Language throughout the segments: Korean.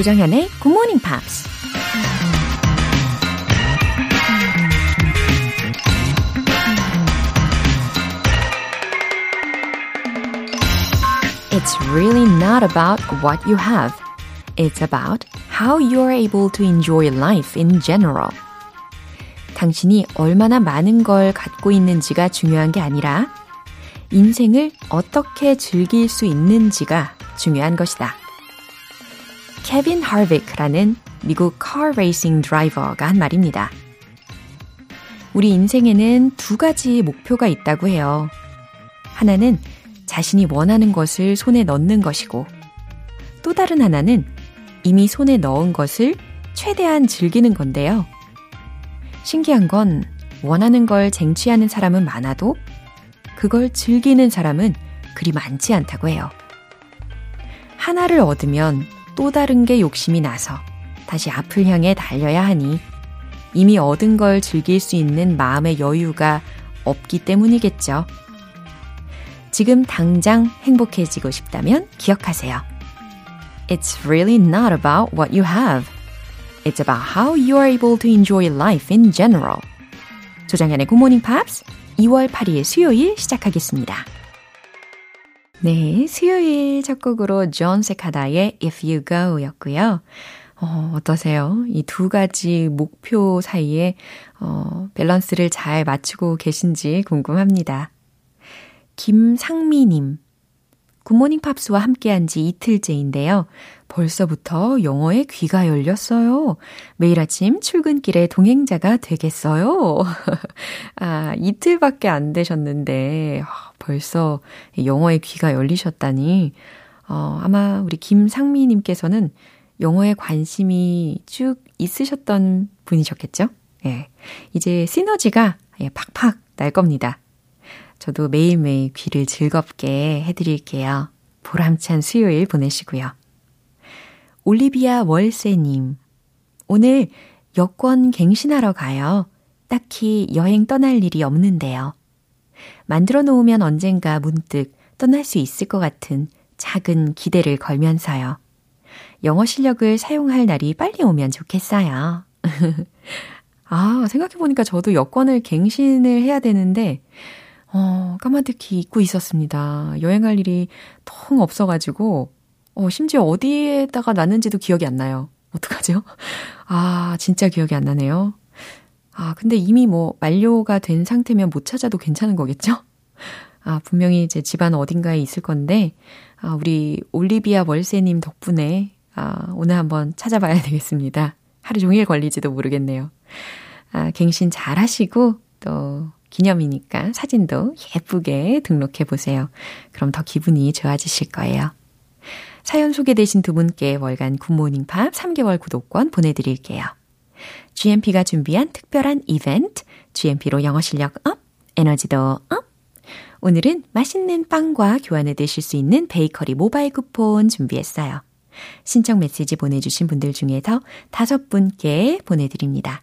조정현의 Good Morning Pops. It's really not about what you have. It's about how you are able to enjoy life in general. 당신이 얼마나 많은 걸 갖고 있는지가 중요한 게 아니라 인생을 어떻게 즐길 수 있는지가 중요한 것이다. 케빈 하비크라는 미국 racing 드라이버가 한 말입니다. 우리 인생에는 두 가지 목표가 있다고 해요. 하나는 자신이 원하는 것을 손에 넣는 것이고, 또 다른 하나는 이미 손에 넣은 것을 최대한 즐기는 건데요. 신기한 건 원하는 걸 쟁취하는 사람은 많아도 그걸 즐기는 사람은 그리 많지 않다고 해요. 하나를 얻으면 또 다른 게 욕심이 나서 다시 앞을 향해 달려야 하니 이미 얻은 걸 즐길 수 있는 마음의 여유가 없기 때문이겠죠. 지금 당장 행복해지고 싶다면 기억하세요. It's really not about what you have. It's about how you are able to enjoy life in general. 조정현의 Good Morning Pops 2월 8일 수요일 시작하겠습니다. 네, 수요일 첫 곡으로 존 세카다의 If You Go 였고요. 어, 어떠세요? 이 두 가지 목표 사이에 어, 밸런스를 잘 맞추고 계신지 궁금합니다. 김상미님. Good Morning Pops와 함께한 지 이틀째인데요. 벌써부터 영어에 귀가 열렸어요. 매일 아침 출근길에 동행자가 되겠어요. 아, 이틀밖에 안 되셨는데, 아, 벌써 영어에 귀가 열리셨다니, 어, 아마 우리 김상미 님께서는 영어에 관심이 쭉 있으셨던 분이셨겠죠? 예. 이제 시너지가 예, 팍팍 날 겁니다. 저도 매일매일 귀를 즐겁게 해드릴게요. 보람찬 수요일 보내시고요. 올리비아 월세님. 오늘 여권 갱신하러 가요. 딱히 여행 떠날 일이 없는데요. 만들어 놓으면 언젠가 문득 떠날 수 있을 것 같은 작은 기대를 걸면서요. 영어 실력을 사용할 날이 빨리 오면 좋겠어요. 아, 생각해보니까 저도 여권을 갱신을 해야 되는데, 어, 까마득히 잊고 있었습니다. 여행할 일이 통 없어가지고, 어, 심지어 어디에다가 놨는지도 기억이 안 나요. 어떡하죠? 아, 진짜 기억이 안 나네요. 아, 근데 이미 뭐 만료가 된 상태면 못 찾아도 괜찮은 거겠죠? 아, 분명히 제 집안 어딘가에 있을 건데, 아, 우리 올리비아 월세님 덕분에, 아, 오늘 한번 찾아봐야 되겠습니다. 하루 종일 걸리지도 모르겠네요. 아, 갱신 잘 하시고, 또, 기념이니까 사진도 예쁘게 등록해 보세요. 그럼 더 기분이 좋아지실 거예요. 사연 소개되신 두 분께 월간 Good Morning Pop 3개월 구독권 보내드릴게요. GMP가 준비한 특별한 이벤트, GMP로 영어 실력 up, 에너지도 up. 오늘은 맛있는 빵과 교환해 드실 수 있는 베이커리 모바일 쿠폰 준비했어요. 신청 메시지 보내주신 분들 중에서 다섯 분께 보내드립니다.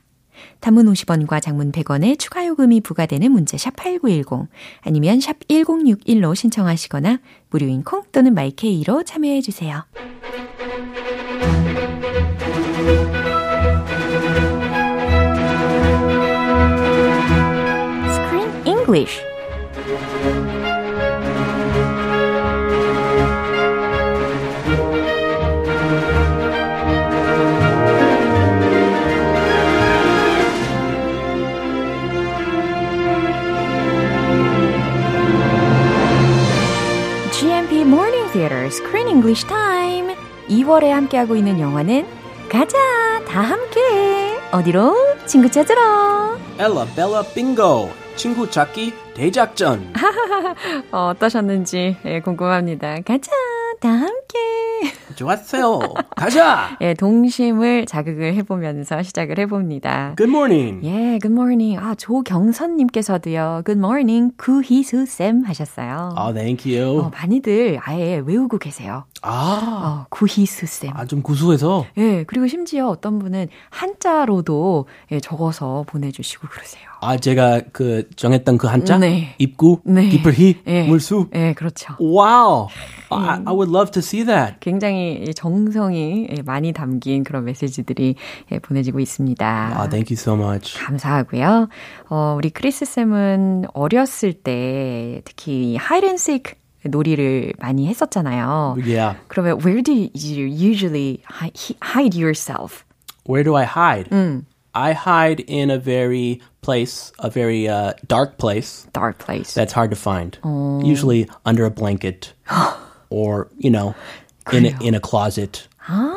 단문 50원과 장문 100원의 추가 요금이 부과되는 문자 샵8910 아니면 샵 1061로 신청하시거나 무료인 콩 또는 마이케이로 참여해 주세요. Screen English Theater Screen English Time. 2월에 함께하고 있는 영화는 가자 다 함께. 어디로? 친구 찾으러. 엘라 벨라 빙고 친구 찾기 대작전. 어, 어떠셨는지 예, 궁금합니다. 가자 다 함께 좋았어요 가자 예, 동심을 자극을 해보면서 시작을 해봅니다. Good morning 예, good morning. 아, 조경선님께서도요, good morning, 구희수 쌤 하셨어요. 아 thank you 어, 많이들 아예 외우고 계세요. 아, 어, 구희수 쌤. 아 좀 구수해서 예, 그리고 심지어 어떤 분은 한자로도 예, 적어서 보내주시고 그러세요. 아 제가 그 정했던 그 한자 네. 입구 네. 기쁠 희 예. 물수 예, 그렇죠. Wow I, I would love to see that 굉장히 정성이 많이 담긴 그런 메시지들이 보내지고 있습니다. Ah, thank you so much. 감사하고요. 어, 우리 크리스 쌤은 어렸을 때 특히 hide and seek 놀이를 많이 했었잖아요. Yeah. 그러면 where do you usually hide yourself? Where do I hide? 음. I hide in a very place, a very uh, dark place. Dark place. That's hard to find. Usually under a blanket or, you know, in a, in a closet.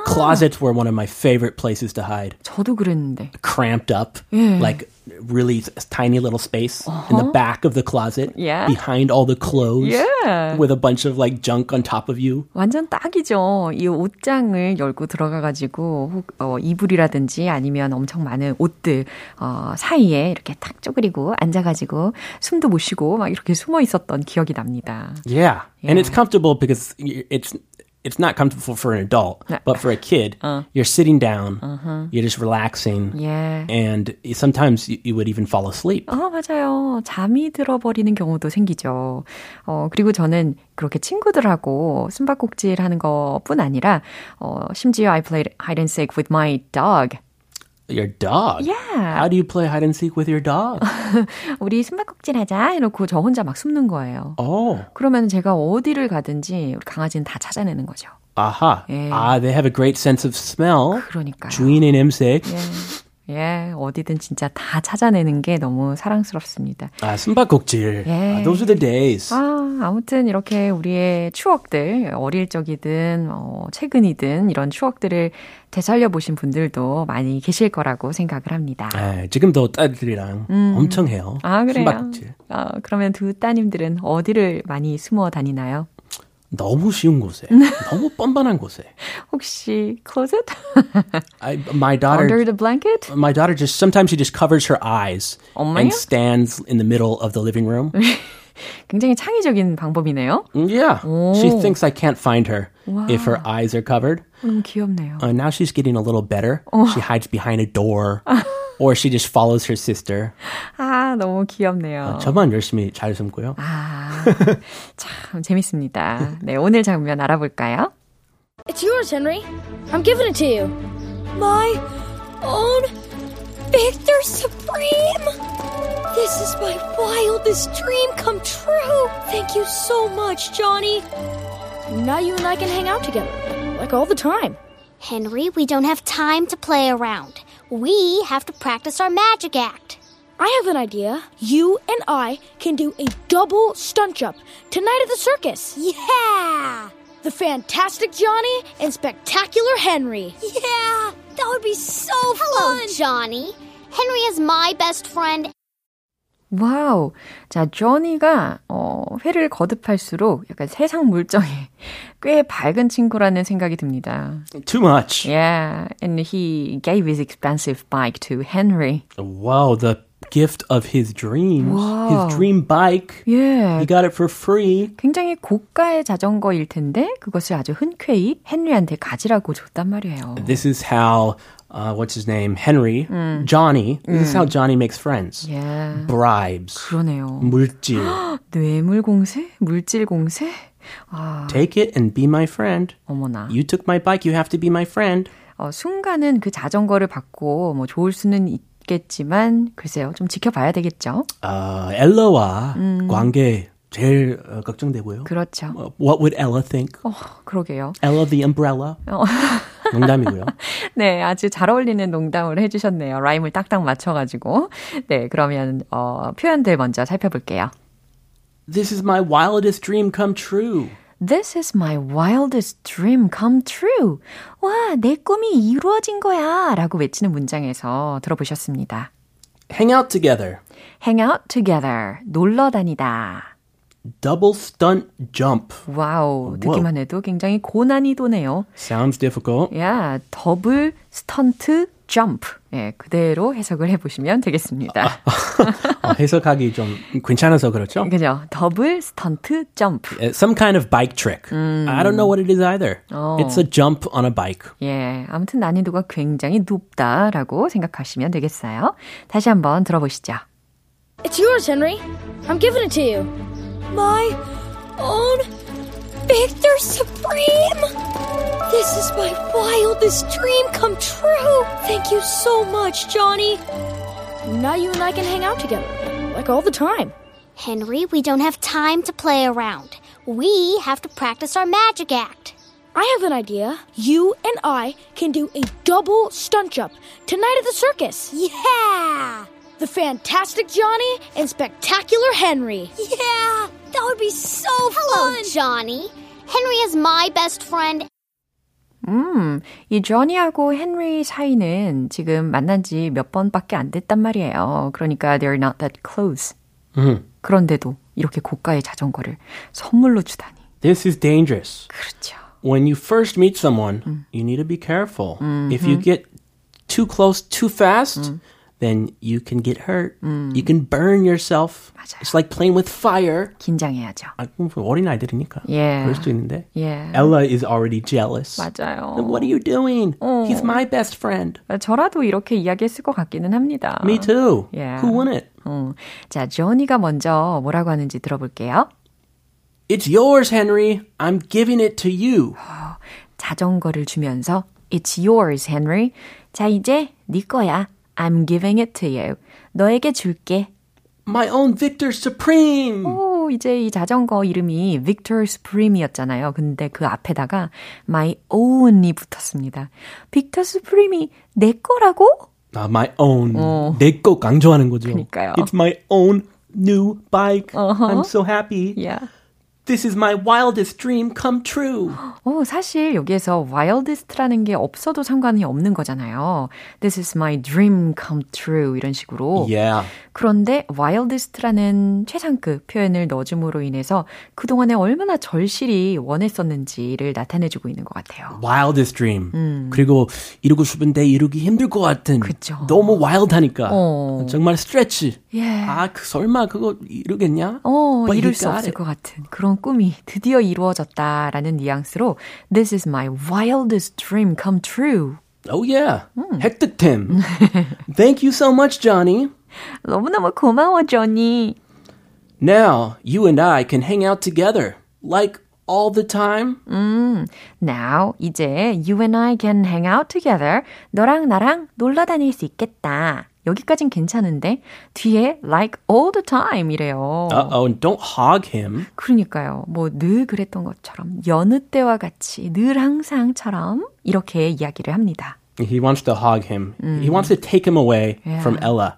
Closets were one of my favorite places to hide. 저도 그랬는데. Cramped up, like really tiny little space in the back of the closet, Yeah. behind all the clothes, Yeah. with a bunch of like junk on top of you. 완전 딱이죠. 이 옷장을 열고 들어가가지고 혹 어, 이불이라든지 아니면 엄청 많은 옷들 어, 사이에 이렇게 탁 쪼그리고 앉아가지고 숨도 못 쉬고 막 이렇게 숨어 있었던 기억이 납니다. Yeah. And it's comfortable because it's it's not comfortable for an adult, but for a kid, you're sitting down, you're just relaxing, 예. and sometimes you, you would even fall asleep. 아, 맞아요. 잠이 들어버리는 경우도 생기죠. 어, 그리고 저는 그렇게 친구들하고 숨바꼭질 하는 것 뿐 아니라, 어, 심지어 I played hide and seek with my dog. Your dog. Yeah. How do you play hide and seek with your dog? 우리 숨바꼭질 하자. 해놓고 저 혼자 막 숨는 거예요. oh, 그러면 제가 어디를 가든지 우리 강아지는 다 찾아내는 거죠. aha. Yeah. Ah, they have a great sense of smell. 그러니까요. 주인의 냄새. 예, 어디든 진짜 다 찾아내는 게 너무 사랑스럽습니다. 아, 숨바꼭질. Yeah. Ah, those are the days. 아, 아무튼 이렇게 우리의 추억들, 어릴 적이든, 어, 최근이든 이런 추억들을 되살려 보신 분들도 많이 계실 거라고 생각을 합니다. 아, 지금도 딸들이랑 엄청 해요. 아, 그래요? 숨바꼭질. 아, 그러면 두 따님들은 어디를 많이 숨어 다니나요? 너무 쉬운 곳에, 너무 뻔뻔한 곳에. 혹시 closet? I, my daughter Under the blanket? my daughter just sometimes she just covers her eyes 엄마요? and stands in the middle of the living room. 굉장히 창의적인 방법이네요. yeah. She thinks I can't find her if her eyes are covered. 너무 귀엽네요. Uh, now she's getting a little better. She hides behind a door or she just follows her sister. 아, 너무 귀엽네요. 저만 열심히 잘 숨고요. 아, 참 재밌습니다. 네, 오늘 장면 알아볼까요? It's yours, Henry. I'm giving it to you. My own Victor Supreme! This is my wildest dream come true! Thank you so much, Johnny. Now you and I can hang out together, like all the time. Henry, we don't have time to play around. We have to practice our magic act. I have an idea. You and I can do a double stunt jump tonight at the circus. Yeah! The Fantastic Johnny and Spectacular Henry. Yeah! That would be so Hello, fun! Johnny. Henry is my best friend. 와우. 자, 조니가, 어, 회를 거듭할수록 약간 세상 물정에 꽤 밝은 친구라는 생각이 듭니다. Too much. Yeah, and he gave his expensive bike to Henry. Wow, the gift of his dreams. Wow. His dream bike. 예. He got it for free. 굉장히 고가의 자전거일 텐데 그것을 아주 흔쾌히 헨리한테 가지라고 줬단 말이에요. This is how uh, what's his name? Henry, Johnny. This is how Johnny makes friends. 예. Bribes. 그러네요. 물질. 뇌물 공세? 물질 공세? 아, Take it and be my friend. 어머나. You took my bike, you have to be my friend. 어, 순간은 그 자전거를 받고 뭐 좋을 수는 있 겠지만 글쎄요. 좀 지켜봐야 되겠죠. 어, 엘라와 관계 제일 어, 걱정되고요. 그렇죠. 어, What would Ella think? 어, 그러게요. Ella the umbrella. 어. 농담이고요. 네, 아주 잘 어울리는 농담을 해주셨네요. 라임을 딱딱 맞춰가지고. 네, 그러면 어, 표현들 먼저 살펴볼게요. This is my wildest dream come true. This is my wildest dream come true. 와, 내 꿈이 이루어진 거야. 라고 외치는 문장에서 들어보셨습니다. Hang out together. hang out together. 놀러 다니다. Double stunt jump. Wow, 듣기만 해도 굉장히 고난이도네요. Sounds difficult. 야, double stunt jump. 예, 그대로 해석을 해보시면 되겠습니다. 어, 해석하기 좀 괜찮아서 그렇죠? 그죠? 더블 스턴트 점프. Uh, Some kind of bike trick. I don't know what it is either. It's a jump on a bike. 예, 아무튼 난이도가 굉장히 높다라고 생각하시면 되겠어요. 다시 한번 들어보시죠. It's yours, Henry. I'm giving it to you. My own Victor Supreme! This is my wildest dream come true. Thank you so much, Johnny. Now you and I can hang out together, like all the time. Henry, we don't have time to play around. We have to practice our magic act. I have an idea. You and I can do a double stunt jump tonight at the circus. Yeah! The Fantastic Johnny and Spectacular Henry. Yeah! That would be so Hello, fun! Johnny. Henry is my best friend. 음, 이 조니하고 헨리 사이는 지금 만난 지 몇 번밖에 안 됐단 말이에요. 그러니까 they're not that close. 음. 그런데도 이렇게 고가의 자전거를 선물로 주다니. This is dangerous. 그렇죠. When you first meet someone, you need to be careful. If you get too close too fast, Then you can get hurt. You can burn yourself. 맞아요. It's like playing with fire. 긴장해야죠. 아, 어린 아이들이니까. 예. 그럴 수도 있는데. 예. Ella is already jealous. 맞아요. What are you doing? He's my best friend. 저라도 이렇게 이야기했을 것 같기는 합니다. Me too. Yeah. Who wouldn't? 어. 자, 조니가 먼저 뭐라고 하는지 들어볼게요. It's yours, Henry. I'm giving it to you. 자전거를 주면서 It's yours, Henry. 자, 이제 네 거야. I'm giving it to you. 너에게 줄게. My own Victor Supreme. 오, 이제 이 자전거 이름이 Victor Supreme이었잖아요. 근데 그 앞에다가 My own이 붙었습니다. Victor Supreme이 내 거라고? 아, my own. 내거 강조하는 거죠. 그러니까요. It's my own new bike. I'm so happy. Yeah. This is my wildest dream come true. 어, 사실 여기에서 wildest라는 게 없어도 상관이 없는 거잖아요. This is my dream come true 이런 식으로. Yeah. 그런데 wildest라는 최상급 표현을 넣어줌으로 인해서 그동안에 얼마나 절실히 원했었는지를 나타내주고 있는 것 같아요. Wildest dream. 그리고 이루고 싶은데 이루기 힘들 것 같은. 그쵸. 너무 wild하니까. 어. 정말 스트레치. 예. 아, 그 설마 그거 이루겠냐? 어, 이룰 수 없을. 것 같은 그런 꿈이 드디어 이루어졌다라는 뉘앙스로 This is my wildest dream come true. Oh yeah. 획득템. Thank you so much, Johnny. 너무너무 고마워, 조니. Now, you and I can hang out together. Like all the time. Now, 이제 you and I can hang out together. 너랑 나랑 놀러 다닐 수 있겠다. 여기까진 괜찮은데 뒤에 like all the time 이래요. Uh-oh, and don't hog him. 그러니까요. 뭐 늘 그랬던 것처럼 여느 때와 같이 늘 항상처럼 이렇게 이야기를 합니다. He wants to hog him. He wants to take him away from Ella.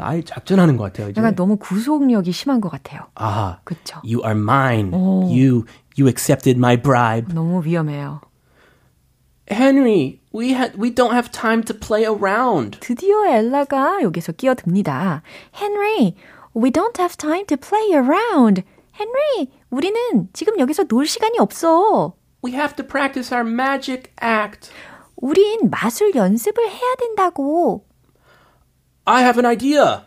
아예 작전하는 것 같아요, 이제. 약간 너무 구속력이 심한 것 같아요. 아, 그쵸. you are mine. You you accepted my bribe. 너무 위험해요. Henry, we had we don't have time to play around. 드디어 엘라가 여기서 끼어듭니다. Henry, we don't have time to play around. Henry, 우리는 지금 여기서 놀 시간이 없어. We have to practice our magic act. 우린 마술 연습을 해야 된다고. I have an idea.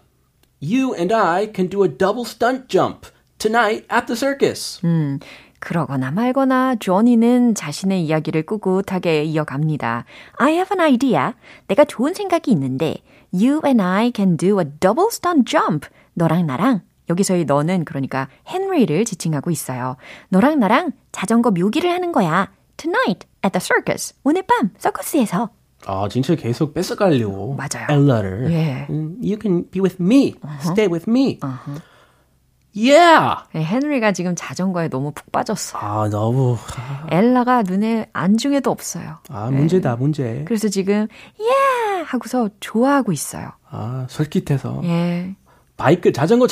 You and I can do a double stunt jump tonight at the circus. 음, 그러거나 말거나 조니는 자신의 이야기를 꿋꿋하게 이어갑니다. I have an idea. 내가 좋은 생각이 있는데 You and I can do a double stunt jump. 너랑 나랑 여기서의 너는 그러니까 헨리를 지칭하고 있어요. 너랑 나랑 자전거 묘기를 하는 거야. Tonight at the circus. 오늘 밤 서커스에서. 아, 진짜 계속 뺏어가려고. 맞아요. 엘라를. 예. 음, You can be with me. Stay with me. Yeah. 네, 헨리가 지금 자전거에 너무 푹 빠졌어. 아, 너무 엘라가 눈에 안중에도 없어요. 아, 문제다, 문제. 그래서 지금 yeah 하고서 좋아하고 있어요. 아, 솔깃해서. 예. 바이크 자전거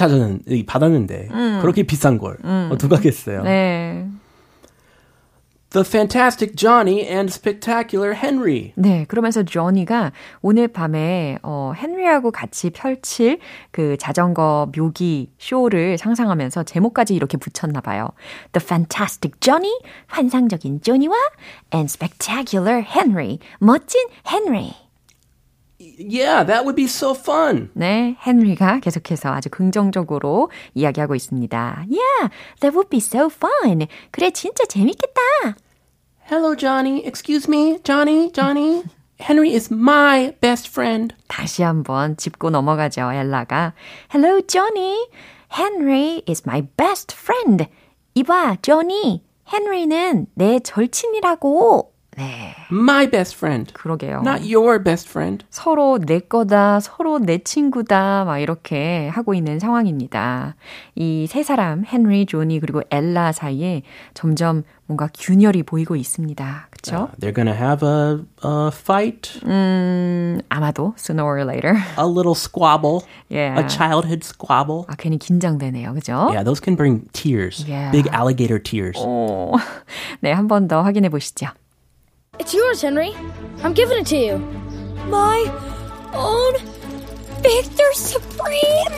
이 받았는데 그렇게 비싼 걸 어떡하겠어요. 네. The Fantastic Johnny and Spectacular Henry. 네, 그러면서 조니가 오늘 밤에 어 헨리하고 같이 펼칠 그 자전거 묘기 쇼를 상상하면서 제목까지 이렇게 붙였나 봐요. The Fantastic Johnny, 환상적인 조니와 and Spectacular Henry, 멋진 헨리. Yeah, that would be so fun. 네, 헨리가 계속해서 아주 긍정적으로 이야기하고 있습니다. Yeah, that would be so fun. 그래, 진짜 재밌겠다. Hello, Johnny. Excuse me, Johnny, Johnny. Henry is my best friend. 다시 한번 짚고 넘어가죠, 엘라가. Hello, Johnny. Henry is my best friend. 이봐, 조니. 헨리는 내 절친이라고. 네. My best friend. 그러게요. Not your best friend. 서로 내 거다, 서로 내 친구다, 막 이렇게 하고 있는 상황입니다. 이 세 사람, 헨리, 조니, 그리고 엘라 사이에 점점 뭔가 균열이 보이고 있습니다. 그쵸? Uh, they're gonna have a, a fight. 음, 아마도, sooner or later. A little squabble. Yeah. A childhood squabble. 아, 괜히 긴장되네요. 그죠? Yeah, those can bring tears. Yeah. Big alligator tears. 오, 네, 한 번 더 확인해 보시죠. It's yours, Henry. I'm giving it to you. My own Victor Supreme!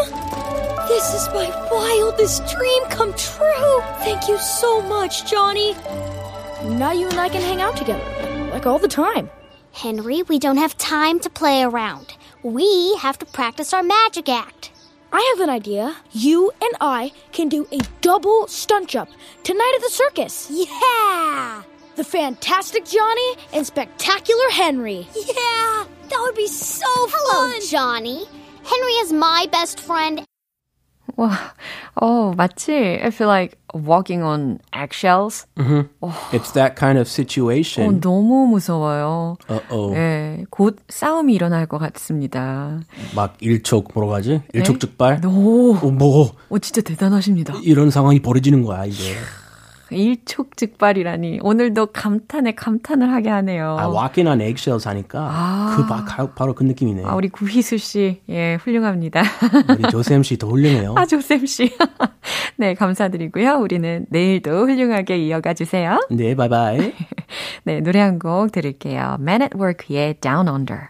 This is my wildest dream come true! Thank you so much, Johnny. Now you and I can hang out together, like all the time. Henry, we don't have time to play around. We have to practice our magic act. I have an idea. You and I can do a double stunt jump tonight at the circus. Yeah! The Fantastic Johnny and Spectacular Henry. Yeah! That would be so Hello, fun! Johnny. Henry is my best friend. 와, 어, 마치 I feel like walking on eggshells. It's that kind of 어, situation. 너무 무서워요. Uh-oh. 네, 곧 싸움이 일어날 것 같습니다. 막 일촉 뭐라고 하지? 일촉즉발? 오, 어, 뭐 어, 진짜 대단하십니다. 이런 상황이 벌어지는 거야 이제. 일촉즉발이라니 오늘도 감탄에 감탄을 하게 하네요. 아, walking on eggshells 하니까 그 바, 가- 바로 그 느낌이네. 아, 우리 구희수 씨, 예, 훌륭합니다. 우리 조쌤 씨더 훌륭해요. 아, 조쌤 씨. 네, 감사드리고요. 우리는 내일도 훌륭하게 이어가 주세요. 네, 바이바이. 네, 노래 한 곡 들을게요. Men at Work의 Down Under.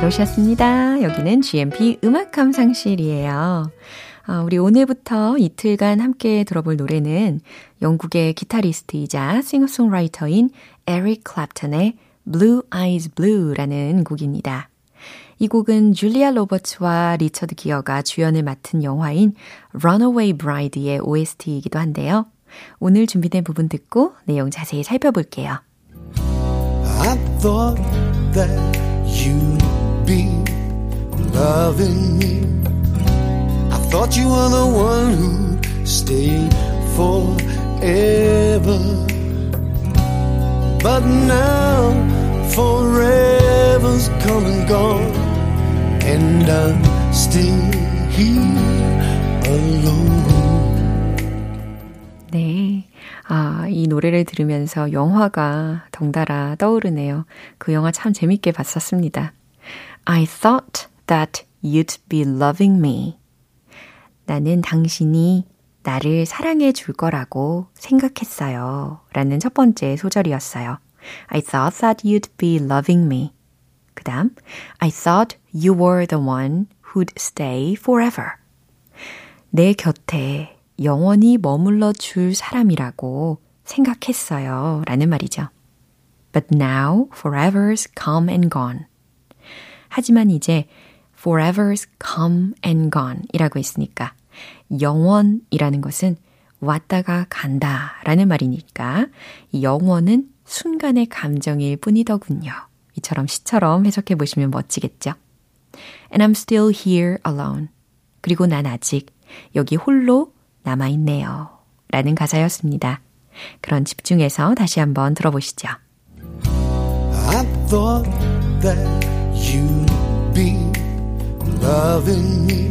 잘 오셨습니다. 여기는 GMP 음악 감상실이에요. 아, 우리 오늘부터 이틀간 함께 들어볼 노래는 영국의 기타리스트이자 싱어송라이터인 에릭 클랩턴의 Blue Eyes Blue라는 곡입니다. 이 곡은 줄리아 로버츠와 리처드 기어가 주연을 맡은 영화인 Runaway Bride의 OST이기도 한데요. 오늘 준비된 부분 듣고 내용 자세히 살펴볼게요. I thought that you'd be loving me. I thought you were the one who'd stay forever. But now forever's come and gone, and I'm still here alone. 네. 아, 이 노래를 들으면서 영화가 덩달아 떠오르네요. 그 영화 참 재밌게 봤었습니다. I thought that you'd be loving me. 나는 당신이 나를 사랑해 줄 거라고 생각했어요. 라는 첫 번째 소절이었어요. I thought that you'd be loving me. 그 다음, I thought you were the one who'd stay forever. 내 곁에 영원히 머물러 줄 사람이라고 생각했어요. 라는 말이죠. But now forever's come and gone. 하지만 이제 forever's come and gone 이라고 했으니까 영원이라는 것은 왔다가 간다 라는 말이니까 이 영원은 순간의 감정일 뿐이더군요. 이처럼 시처럼 해석해 보시면 멋지겠죠? And I'm still here alone. 그리고 난 아직 여기 홀로 남아있네요. 라는 가사였습니다. 그런 집중해서 다시 한번 들어보시죠. you be loving me?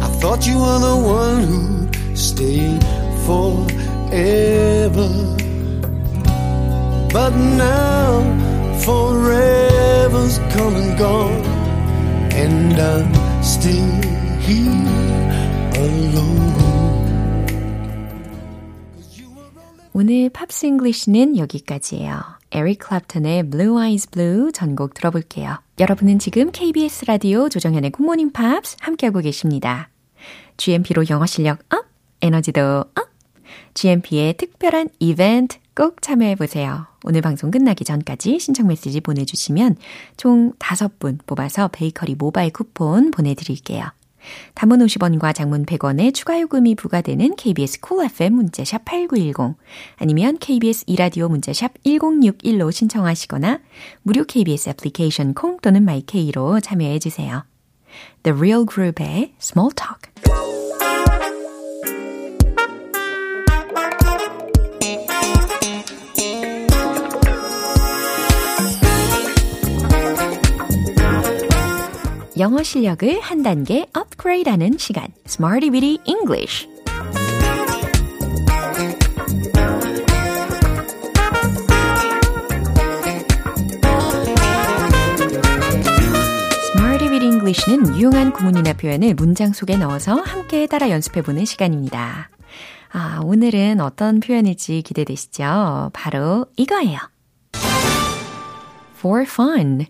I thought you were the one who stayed forever. But now forever's come and gone, and I'm still here alone. 오늘 팝스 잉글리시는 여기까지예요. 에릭 클랩턴의 Blue Eyes Blue 전곡 들어볼게요. 여러분은 지금 KBS 라디오 조정현의 굿모닝 팝스 함께하고 계십니다. GMP로 영어 실력 up, 에너지도 up! GMP의 특별한 이벤트 꼭 참여해보세요. 오늘 방송 끝나기 전까지 신청 메시지 보내주시면 총 5분 뽑아서 베이커리 모바일 쿠폰 보내드릴게요. 단문 50원과 장문 100원의 추가 요금이 부과되는 KBS Cool FM 문자샵 8910 아니면 KBS 2라디오 문자샵 1061로 신청하시거나 무료 KBS 애플리케이션 콩 또는 my K로 참여해 주세요. The Real Group의 Small Talk 영어 실력을 한 단계 업그레이드하는 시간, Smarty Bitty English. English는 유용한 구문이나 표현을 문장 속에 넣어서 함께 따라 연습해보는 시간입니다. 아, 오늘은 어떤 표현일지 기대되시죠? 바로 이거예요. For fun.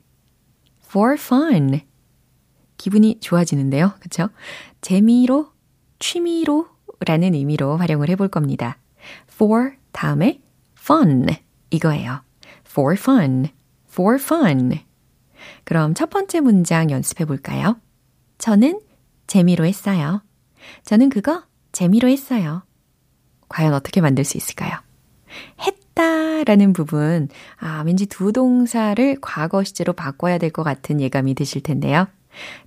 For fun. 기분이 좋아지는데요. 그쵸? 재미로, 취미로 라는 의미로 활용을 해볼 겁니다. for 다음에 fun 이거예요. for fun, for fun. 그럼 첫 번째 문장 연습해 볼까요? 저는 재미로 했어요. 저는 그거 재미로 했어요. 과연 어떻게 만들 수 있을까요? 했다 라는 부분, 아, 왠지 두 동사를 과거 시제로 바꿔야 될 것 같은 예감이 드실 텐데요.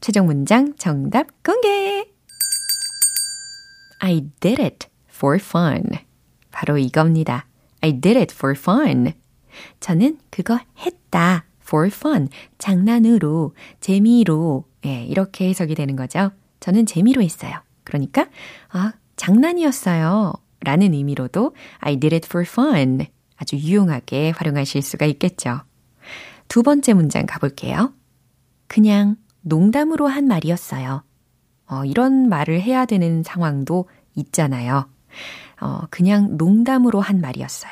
최종 문장 정답 공개! I did it for fun. 바로 이겁니다. I did it for fun. 저는 그거 했다. for fun. 장난으로, 재미로. 예, 이렇게 해석이 되는 거죠. 저는 재미로 했어요. 그러니까, 아, 장난이었어요. 라는 의미로도 I did it for fun. 아주 유용하게 활용하실 수가 있겠죠. 두 번째 문장 가볼게요. 그냥 농담으로 한 말이었어요. 어, 이런 말을 해야 되는 상황도 있잖아요. 어, 그냥 농담으로 한 말이었어요.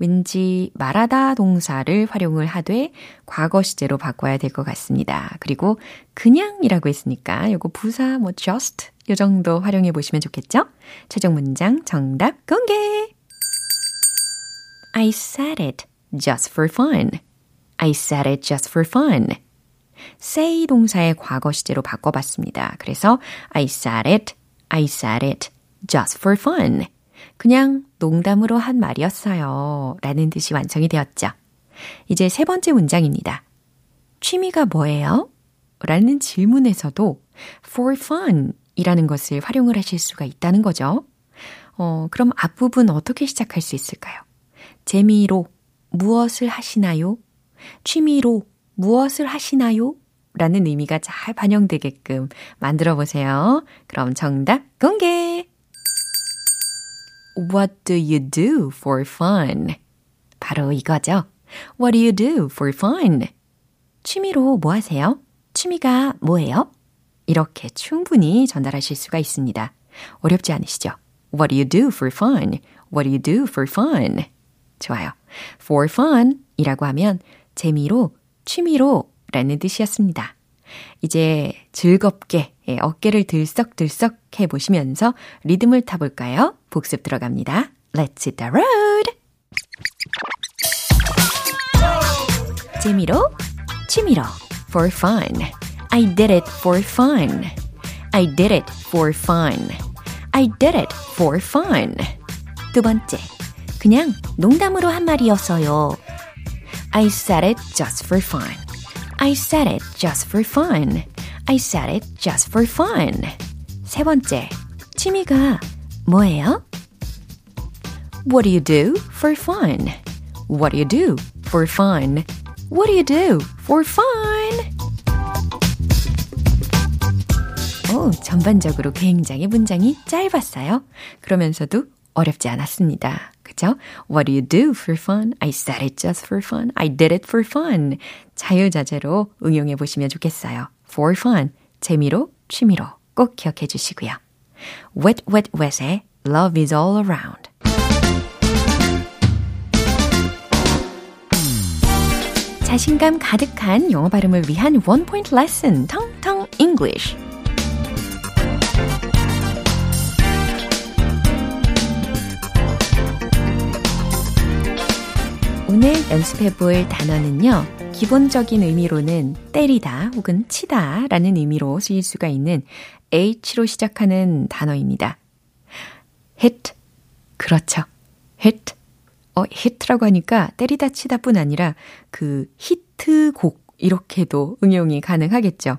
왠지 말하다 동사를 활용을 하되 과거 시제로 바꿔야 될 것 같습니다. 그리고 그냥이라고 했으니까 요거 부사 뭐 just 요 정도 활용해 보시면 좋겠죠? 최종 문장 정답 공개! I said it just for fun. I said it just for fun. Say 동사의 과거 시제로 바꿔봤습니다. 그래서 I said it, I said it just for fun. 그냥 농담으로 한 말이었어요. 라는 뜻이 완성이 되었죠. 이제 세 번째 문장입니다. 취미가 뭐예요? 라는 질문에서도 for fun 이라는 것을 활용을 하실 수가 있다는 거죠. 어, 그럼 앞부분 어떻게 시작할 수 있을까요? 재미로 무엇을 하시나요? 취미로 무엇을 하시나요? 라는 의미가 잘 반영되게끔 만들어 보세요. 그럼 정답 공개! What do you do for fun? 바로 이거죠. What do you do for fun? 취미로 뭐 하세요? 취미가 뭐예요? 이렇게 충분히 전달하실 수가 있습니다. 어렵지 않으시죠? What do you do for fun? What do you do for fun? 좋아요. For fun 이라고 하면 재미로 취미로 라는 뜻이었습니다. 이제 즐겁게 어깨를 들썩들썩 해보시면서 리듬을 타볼까요? 복습 들어갑니다. Let's hit the road! 재미로, 취미로, for fun. I did it for fun. I did it for fun. I did it for fun. 두 번째, 그냥 농담으로 한 말이었어요. I said it just for fun. I said it just for fun. I said it just for fun. 세 번째, 취미가 뭐예요? What do you do for fun? What do you do for fun? What do you do for fun? 오, 전반적으로 굉장히 문장이 짧았어요. 그러면서도 어렵지 않았습니다. 그죠? What do you do for fun? I said it just for fun. I did it for fun. 자유자재로 응용해 보시면 좋겠어요. For fun. 재미로, 취미로 꼭 기억해 주시고요. Wet, wet, wet의 Love is all around. 자신감 가득한 영어 발음을 위한 원 포인트 레슨 텅텅 English. 오늘 연습해 볼 단어는요. 기본적인 의미로는 때리다 혹은 치다 라는 의미로 쓰일 수가 있는 H로 시작하는 단어입니다. hit. 그렇죠. hit. 어, hit라고 하니까 때리다 치다 뿐 아니라 그 히트곡 이렇게도 응용이 가능하겠죠.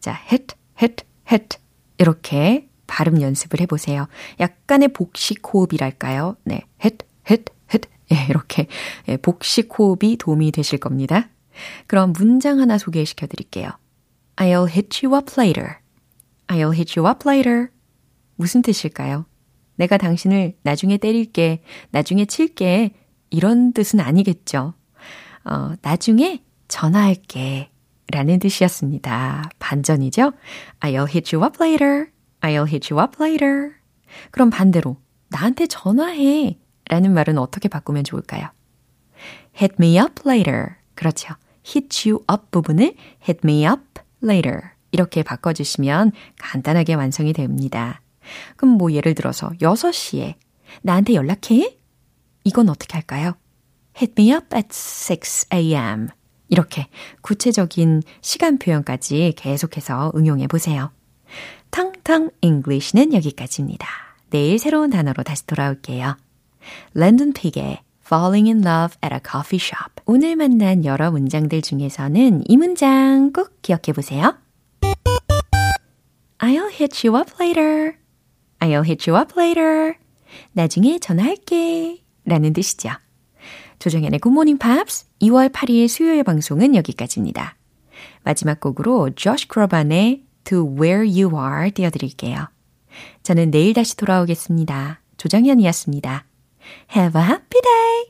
자, hit, hit, hit. 이렇게 발음 연습을 해보세요. 약간의 복식 호흡이랄까요? 네, hit, hit, 예, 이렇게 예, 복식 호흡이 도움이 되실 겁니다. 그럼 문장 하나 소개시켜 드릴게요. I'll hit you up later. I'll hit you up later. 무슨 뜻일까요? 내가 당신을 나중에 때릴게, 나중에 칠게, 이런 뜻은 아니겠죠. 어, 나중에 전화할게. 라는 뜻이었습니다. 반전이죠? I'll hit you up later. I'll hit you up later. 그럼 반대로, 나한테 전화해. 라는 말은 어떻게 바꾸면 좋을까요? hit me up later. 그렇죠. hit you up 부분을 hit me up later. 이렇게 바꿔주시면 간단하게 완성이 됩니다. 그럼 뭐 예를 들어서 6시에 나한테 연락해? 이건 어떻게 할까요? hit me up at 6 a.m. 이렇게 구체적인 시간 표현까지 계속해서 응용해 보세요. 탕탕 English는 여기까지입니다. 내일 새로운 단어로 다시 돌아올게요. Landon Pigg의 Falling in Love at a Coffee Shop. 오늘 만난 여러 문장들 중에서는 이 문장 꼭 기억해 보세요. I'll hit you up later. I'll hit you up later. 나중에 전화할게. 라는 뜻이죠. 조정현의 Good Morning Pops 2월 8일 수요일 방송은 여기까지입니다. 마지막 곡으로 조시 크로반의 To Where You Are 띄워드릴게요. 저는 내일 다시 돌아오겠습니다. 조정현이었습니다. Have a happy day!